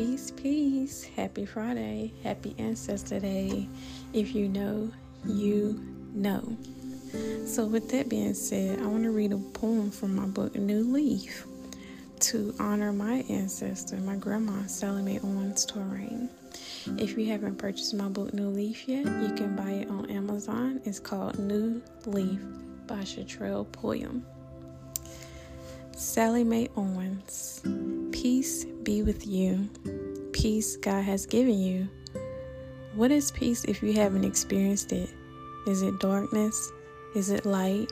Peace, peace. Happy Friday. Happy Ancestor Day. If you know, you know. So, with that being said, I want to read a poem from my book, New Leaf, to honor my ancestor, my grandma, Sally Mae Owens Torrain. If you haven't purchased my book, New Leaf, yet, you can buy it on Amazon. It's called New Leaf by Chatrell Poyam. Sally Mae Owens. Peace be with you. Peace God has given you. What is peace if you haven't experienced it? Is it darkness? Is it light?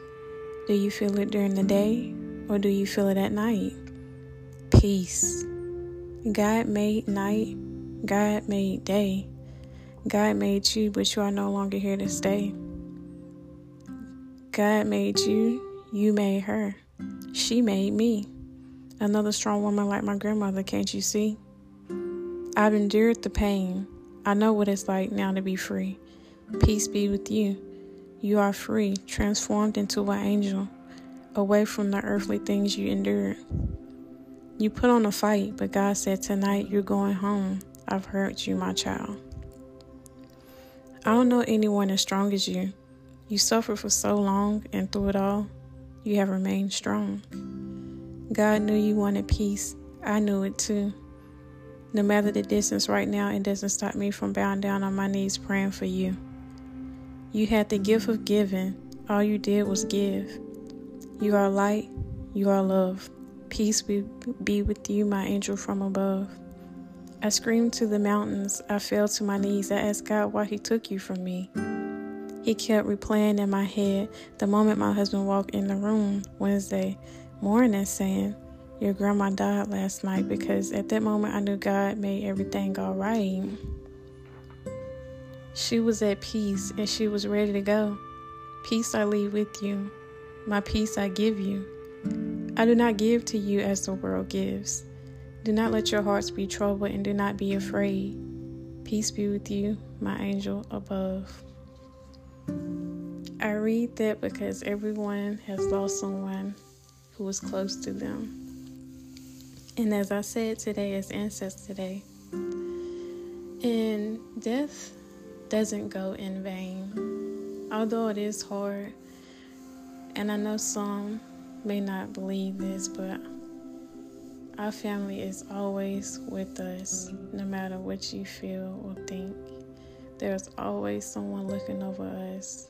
Do you feel it during the day or do you feel it at night? Peace. God made night, God made day. God made you, but you are no longer here to stay. God made you, you made her. She made me. Another strong woman like my grandmother, can't you see? I've endured the pain. I know what it's like now to be free. Peace be with you. You are free, transformed into an angel, away from the earthly things you endured. You put on a fight, but God said, Tonight you're going home. I've hurt you, my child. I don't know anyone as strong as you. You suffered for so long, and through it all, you have remained strong. God knew you wanted peace. I knew it too. No matter the distance right now, it doesn't stop me from bowing down on my knees praying for you. You had the gift of giving. All you did was give. You are light. You are love. Peace be, be with you, my angel from above. I screamed to the mountains. I fell to my knees. I asked God why He took you from me. He kept replaying in my head the moment my husband walked in the room Wednesday morning saying, Your grandma died last night because at that moment I knew God made everything all right. She was at peace and she was ready to go. Peace I leave with you, my peace I give you. I do not give to you as the world gives. Do not let your hearts be troubled and do not be afraid. Peace be with you, my angel above. I read that because everyone has lost someone who was close to them. And as I said today, as Ancestor Day, and death doesn't go in vain. Although it is hard, and I know some may not believe this, but our family is always with us, no matter what you feel or think. There's always someone looking over us.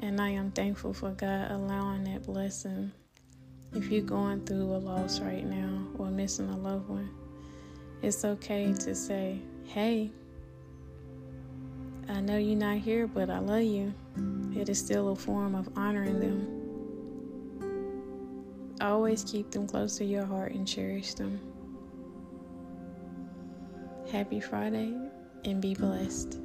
And I am thankful for God allowing that blessing. If you're going through a loss right now or missing a loved one, it's okay to say, hey, I know you're not here, but I love you. It is still a form of honoring them. Always keep them close to your heart and cherish them. Happy Friday and be blessed.